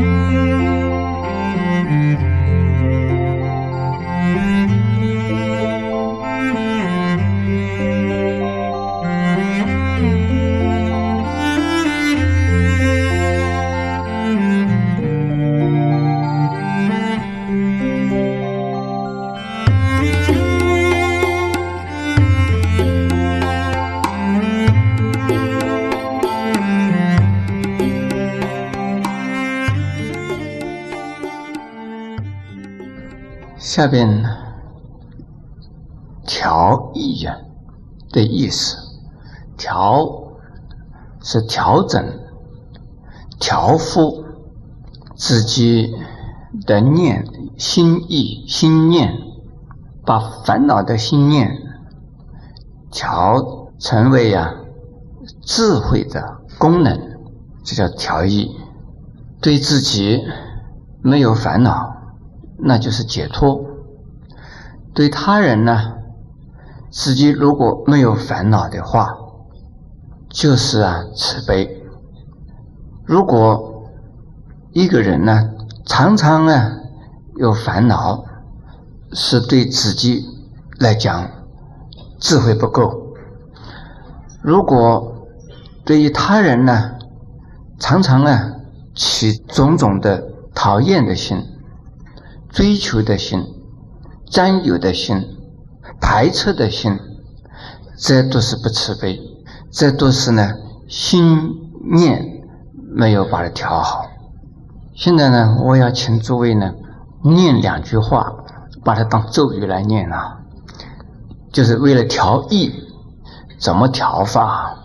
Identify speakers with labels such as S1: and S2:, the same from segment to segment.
S1: Mm-hmm. 下边调意呀的意思，调是调整、调伏自己的念心意、心念，把烦恼的心念调成为呀智慧的功能，这叫调意。对自己没有烦恼。那就是解脱。对他人呢，自己如果没有烦恼的话，就是啊慈悲。如果一个人呢，常常呢有烦恼，是对自己来讲智慧不够。如果对于他人呢，常常呢起种种的讨厌的心。追求的心、占有的心、排斥的心，这都是不慈悲，这都是呢心念没有把它调好。现在呢，我要请诸位呢念两句话，把它当咒语来念啊，就是为了调意，怎么调法？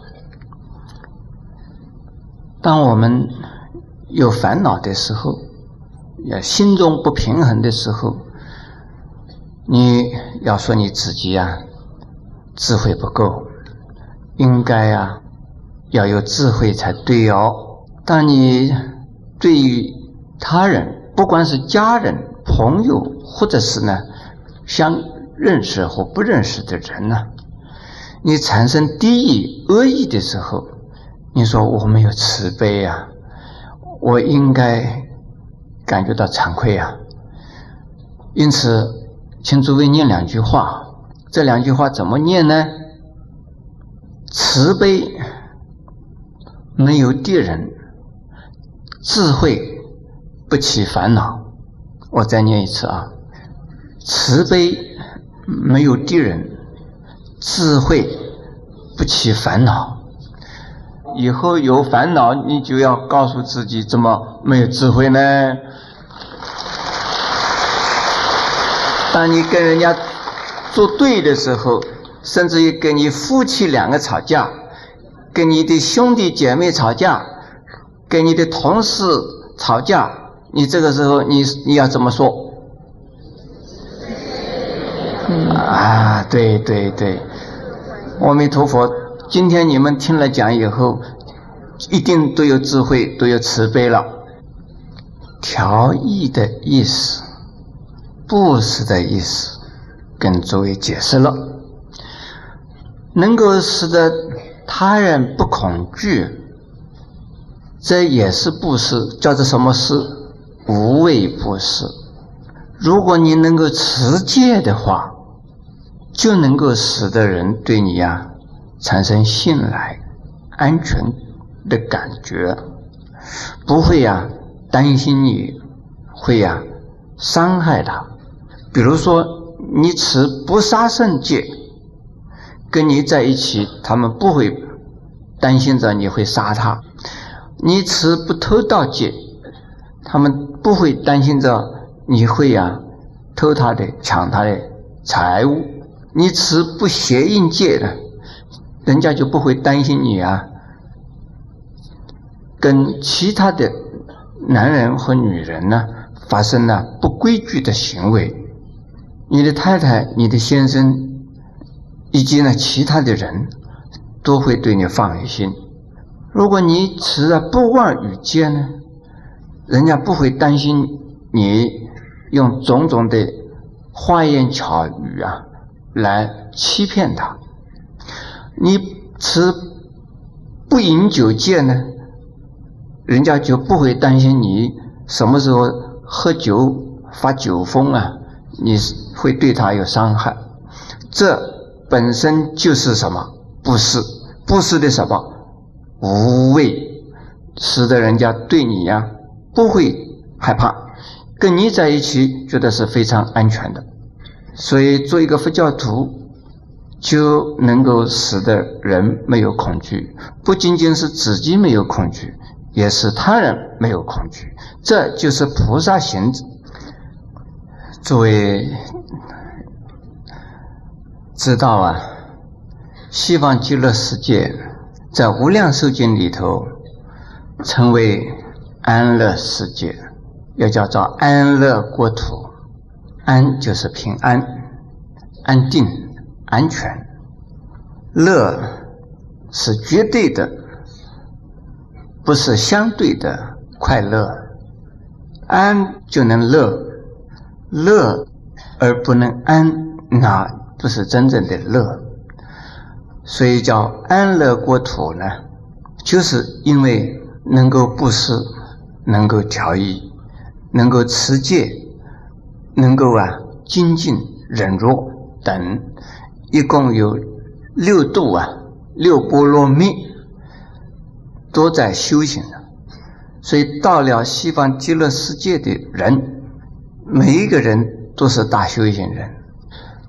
S1: 当我们有烦恼的时候。要心中不平衡的时候，你要说你自己呀，智慧不够，应该呀要有智慧才对哦。当你对于他人，不管是家人、朋友，或者是呢相认识或不认识的人呢，你产生敌意、恶意的时候，你说我没有慈悲呀，我应该。感觉到惭愧啊！因此，请诸位念两句话。这两句话怎么念呢？慈悲没有敌人，智慧不起烦恼。我再念一次啊！慈悲没有敌人，智慧不起烦恼。以后有烦恼，你就要告诉自己：怎么没有智慧呢？当你跟人家作对的时候，甚至于跟你夫妻两个吵架，跟你的兄弟姐妹吵架，跟你的同事吵架，你这个时候你你要怎么说？啊，对对对，阿弥陀佛，今天你们听了讲以后，一定都有智慧，都有慈悲了。调意的意思。布施的意思，跟诸位解释了，能够使得他人不恐惧，这也是布施，叫做什么施？无畏布施。如果你能够持戒的话，就能够使得人对你呀产生信赖、安全的感觉，不会呀担心你会呀伤害他。比如说，你持不杀生戒，跟你在一起，他们不会担心着你会杀他；你持不偷盗戒，他们不会担心着你会呀偷他的、抢他的财物；你持不邪淫戒的，人家就不会担心你啊跟其他的男人和女人呢发生了不规矩的行为。你的太太、你的先生，以及呢其他的人，都会对你放心。如果你持着不妄语戒呢，人家不会担心你用种种的花言巧语啊来欺骗他。你持不饮酒戒呢，人家就不会担心你什么时候喝酒发酒疯啊？你会对他有伤害。这本身就是什么？不是，不是的什么？无畏，使得人家对你呀不会害怕，跟你在一起觉得是非常安全的。所以做一个佛教徒。就能够使得人没有恐惧，不仅仅是自己没有恐惧，也是他人没有恐惧。这就是菩萨行。作为知道啊，西方极乐世界在无量寿经里头称为安乐世界，又叫做安乐国土。安就是平安、安定。安全，乐是绝对的，不是相对的快乐。安就能乐，乐而不能安，那不是真正的乐。所以叫安乐国土呢，就是因为能够布施，能够调意，能够持戒，能够啊精进忍弱等。一共有六度啊，六波罗蜜都在修行的，所以到了西方极乐世界的人，每一个人都是大修行人。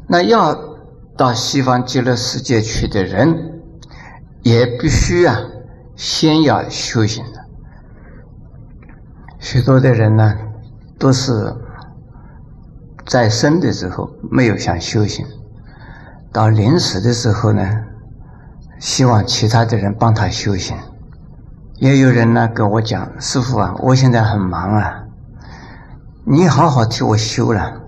S1: 那要到西方极乐世界去的人，也必须啊，先要修行的。许多的人呢，都是在生的时候没有想修行。到临死的时候呢，希望其他的人帮他修行。也有人呢跟我讲：“师傅啊，我现在很忙啊，你好好替我修了。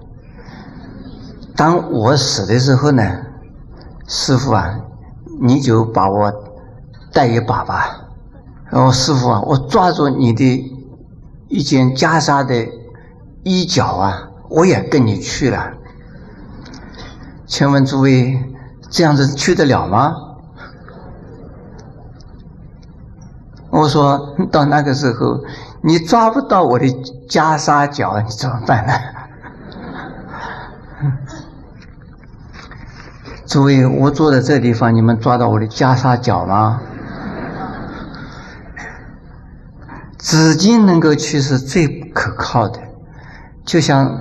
S1: 当我死的时候呢，师傅啊，你就把我带一把吧。然后，师傅啊，我抓住你的一件袈裟的衣角啊，我也跟你去了。”请问诸位，这样子去得了吗？我说到那个时候，你抓不到我的袈裟脚，你怎么办呢？诸位，我坐在这地方，你们抓到我的袈裟脚吗？资金能够去是最可靠的，就像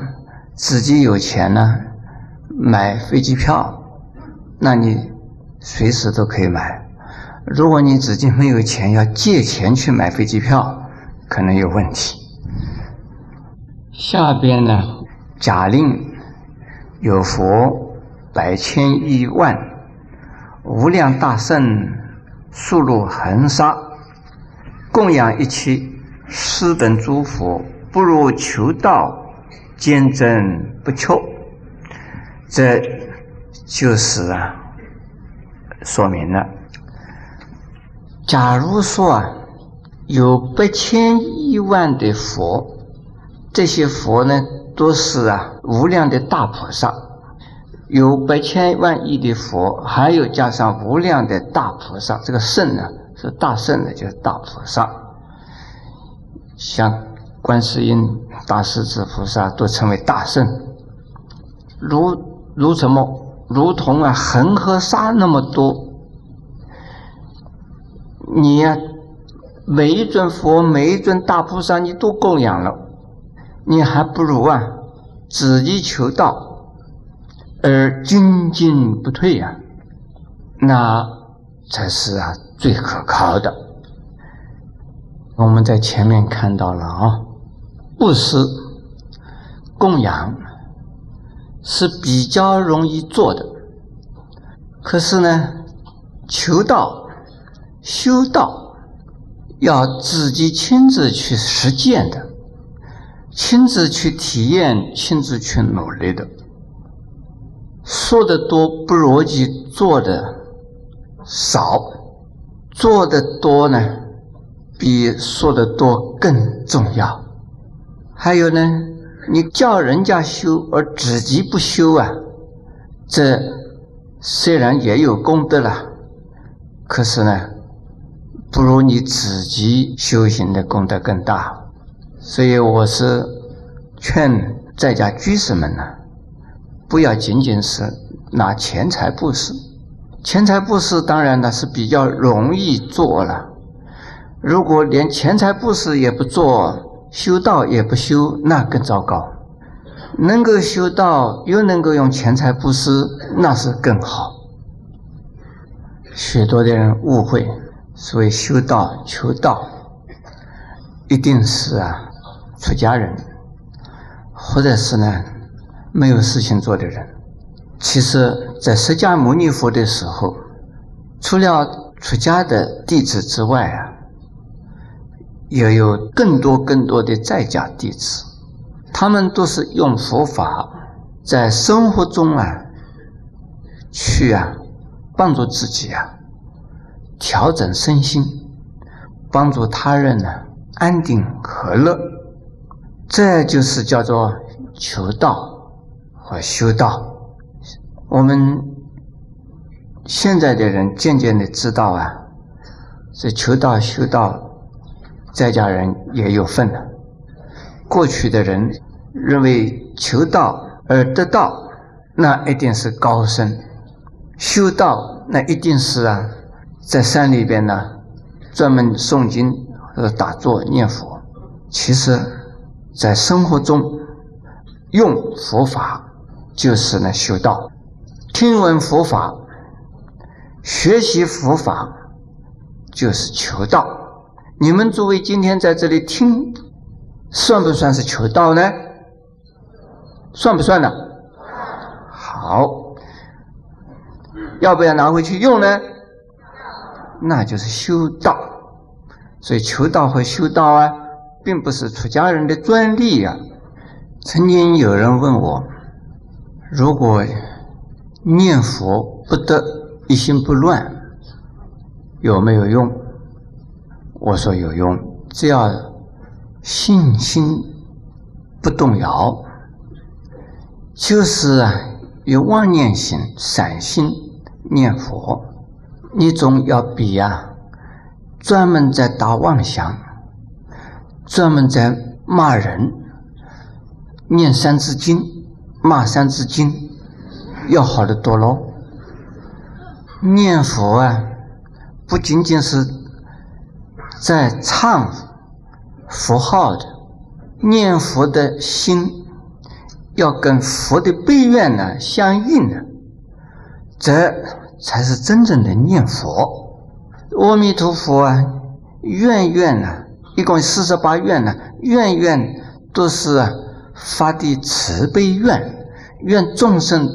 S1: 自己有钱呢。买飞机票，那你随时都可以买。如果你自己没有钱，要借钱去买飞机票，可能有问题。下边呢，假令有佛百千亿万无量大圣速入恒沙，供养一切师等诸佛，不如求道，坚贞不辍。这就是啊，说明了。假如说啊，有百千亿万的佛，这些佛呢都是啊无量的大菩萨，有百千万亿的佛，还有加上无量的大菩萨，这个圣呢是大圣的，就是大菩萨，像观世音、大势至菩萨都称为大圣，如。如什么？如同啊，恒河沙那么多。你呀，每一尊佛，每一尊大菩萨，你都供养了，你还不如啊，自己求道而精进不退呀，那才是啊最可靠的。我们在前面看到了啊，布施、供养。是比较容易做的，可是呢，求道、修道要自己亲自去实践的，亲自去体验，亲自去努力的。说的多不如去做的少，做的多呢，比说的多更重要。还有呢。你叫人家修而自己不修啊，这虽然也有功德了，可是呢，不如你自己修行的功德更大。所以我是劝在家居士们呢，不要仅仅是拿钱财布施。钱财布施当然呢是比较容易做了，如果连钱财布施也不做，修道也不修，那更糟糕。能够修道又能够用钱财布施，那是更好。许多的人误会，所谓修道求道，一定是啊出家人，或者是呢没有事情做的人。其实，在释迦牟尼佛的时候，除了出家的弟子之外啊，也有更多更多的在家弟子。他们都是用佛法在生活中啊，去啊帮助自己啊调整身心，帮助他人呢安定和乐，这就是叫做求道和修道。我们现在的人渐渐的知道啊，这求道修道，在家人也有份的。过去的人。认为求道而得道，那一定是高僧；修道那一定是啊，在山里边呢，专门诵经和打坐念佛。其实，在生活中用佛法就是呢修道，听闻佛法、学习佛法就是求道。你们诸位今天在这里听，算不算是求道呢？算不算呢？好，要不要拿回去用呢？那就是修道。所以求道和修道啊，并不是出家人的专利啊。曾经有人问我，如果念佛不得一心不乱，有没有用？我说有用，只要信心不动摇。就是啊，有妄念心、散心念佛，你总要比啊，专门在打妄想，专门在骂人，念三字经、骂三字经，要好的多喽。念佛啊，不仅仅是在唱佛号的，念佛的心。要跟佛的悲愿呢相应呢，这才是真正的念佛。阿弥陀佛啊，愿愿呢，一共四十八愿呢，愿愿都是发的慈悲愿，愿众生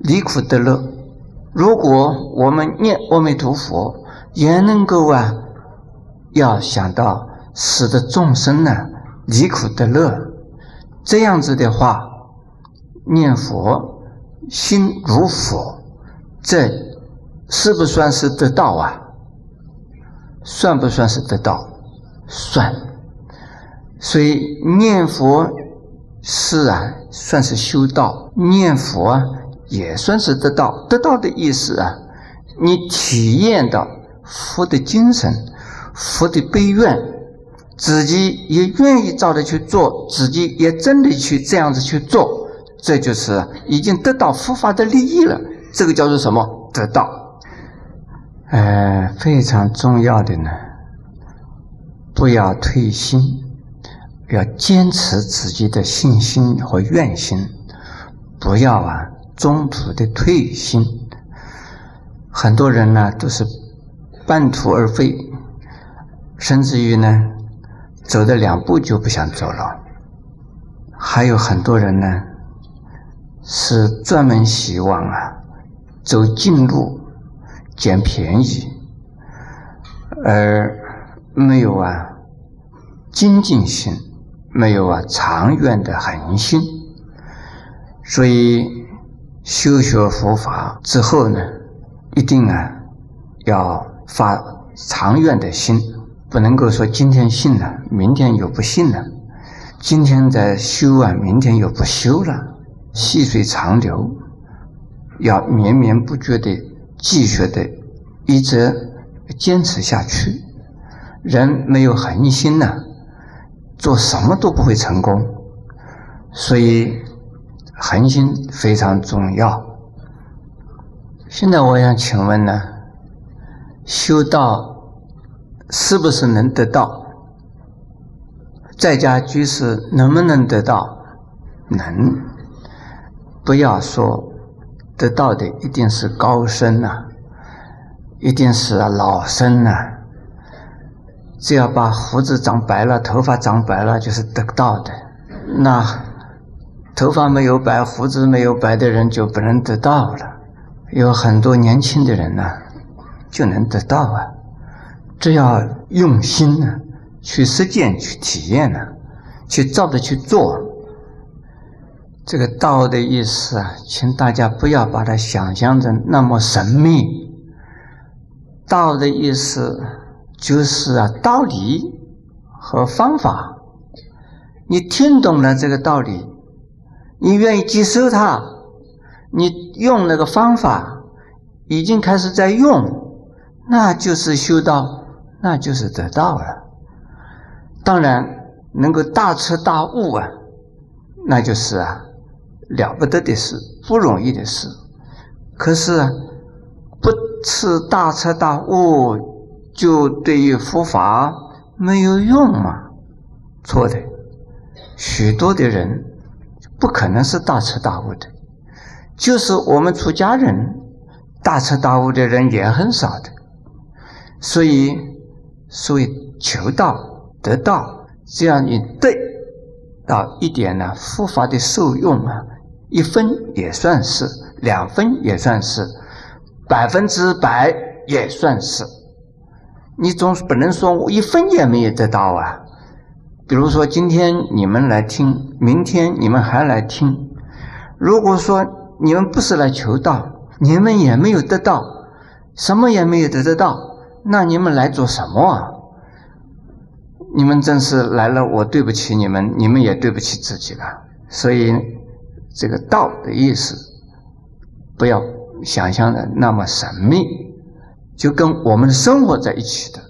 S1: 离苦得乐。如果我们念阿弥陀佛，也能够啊，要想到使得众生呢离苦得乐。这样子的话，念佛心如佛，这是不算是得道啊？算不算是得道？算。所以念佛是啊，算是修道；念佛啊，也算是得道。得道的意思啊，你体验到佛的精神、佛的悲愿。自己也愿意照着去做，自己也真的去这样子去做，这就是已经得到佛法的利益了。这个叫做什么？得到。呃，非常重要的呢，不要退心，要坚持自己的信心和愿心，不要啊中途的退心。很多人呢都是半途而废，甚至于呢。走的两步就不想走了，还有很多人呢，是专门希望啊走近路捡便宜，而没有啊精进心，没有啊长远的恒心，所以修学佛法之后呢，一定啊要发长远的心。不能够说今天信了，明天又不信了；今天在修啊，明天又不修了。细水长流，要绵绵不绝的继续的，一直坚持下去。人没有恒心呢，做什么都不会成功。所以恒心非常重要。现在我想请问呢，修道是不是能得到？在家居士能不能得到？能。不要说得到的一定是高僧呐，一定是老僧呐。只要把胡子长白了，头发长白了，就是得到的。那头发没有白，胡子没有白的人就不能得到了。有很多年轻的人呢，就能得到啊。只要用心呢，去实践、去体验呢，去照着去做。这个道的意思啊，请大家不要把它想象成那么神秘。道的意思就是啊，道理和方法。你听懂了这个道理，你愿意接受它，你用那个方法，已经开始在用，那就是修道，那就是得道了。当然，能够大彻大悟啊，那就是啊。了不得的事，不容易的事。可是不吃大彻大悟，就对于佛法没有用嘛？错的。许多的人不可能是大彻大悟的，就是我们出家人大彻大悟的人也很少的。所以，所以求道得道，只要你对到一点呢，佛法的受用啊。一分也算是，两分也算是，百分之百也算是。你总不能说我一分也没有得到啊。比如说今天你们来听，明天你们还来听。如果说你们不是来求道，你们也没有得到，什么也没有得得到，那你们来做什么啊？你们真是来了，我对不起你们，你们也对不起自己了。所以。这个道的意思，不要想象的那么神秘，就跟我们生活在一起的。